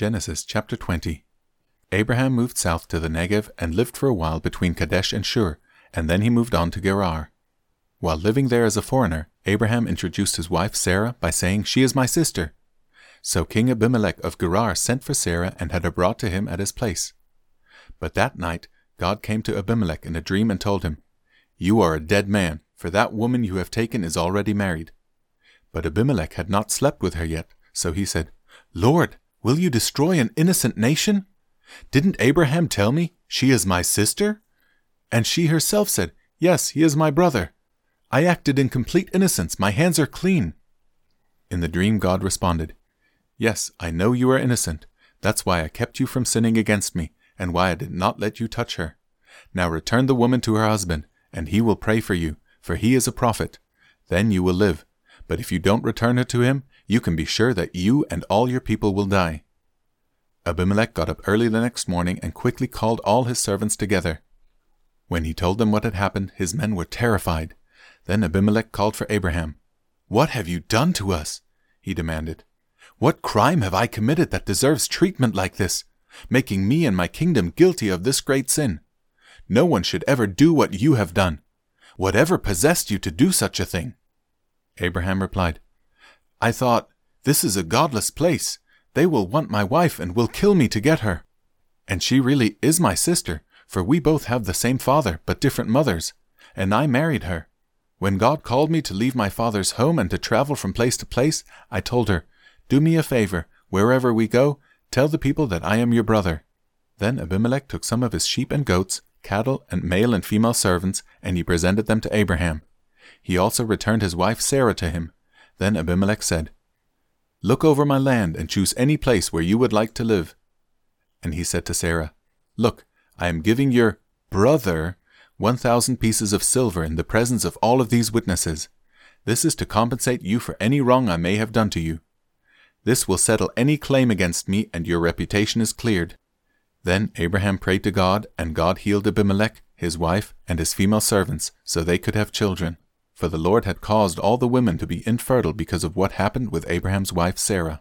Genesis chapter 20. Abraham moved south to the Negev and lived for a while between Kadesh and Shur, and then he moved on to Gerar. While living there as a foreigner, Abraham introduced his wife Sarah by saying, She is my sister. So King Abimelech of Gerar sent for Sarah and had her brought to him at his place. But that night God came to Abimelech in a dream and told him, You are a dead man, for that woman you have taken is already married. But Abimelech had not slept with her yet, so he said, Lord, will you destroy an innocent nation? Didn't Abraham tell me, She is my sister? And she herself said, Yes, he is my brother. I acted in complete innocence, my hands are clean. In the dream, God responded, Yes, I know you are innocent. That's why I kept you from sinning against me, and why I did not let you touch her. Now return the woman to her husband, and he will pray for you, for he is a prophet. Then you will live. But if you don't return her to him, you can be sure that you and all your people will die. Abimelech got up early the next morning and quickly called all his servants together. When he told them what had happened, his men were terrified. Then Abimelech called for Abraham. What have you done to us? he demanded. What crime have I committed that deserves treatment like this, making me and my kingdom guilty of this great sin? No one should ever do what you have done. Whatever possessed you to do such a thing? Abraham replied, I thought, This is a godless place. They will want my wife and will kill me to get her. And she really is my sister, for we both have the same father, but different mothers, and I married her. When God called me to leave my father's home and to travel from place to place, I told her, Do me a favor, wherever we go, tell the people that I am your brother. Then Abimelech took some of his sheep and goats, cattle, and male and female servants, and he presented them to Abraham. He also returned his wife Sarah to him. Then Abimelech said, Look over my land and choose any place where you would like to live. And he said to Sarah, Look, I am giving your brother one thousand pieces of silver in the presence of all of these witnesses. This is to compensate you for any wrong I may have done to you. This will settle any claim against me, and your reputation is cleared. Then Abraham prayed to God, and God healed Abimelech, his wife, and his female servants, so they could have children. For the Lord had caused all the women to be infertile because of what happened with Abraham's wife Sarah.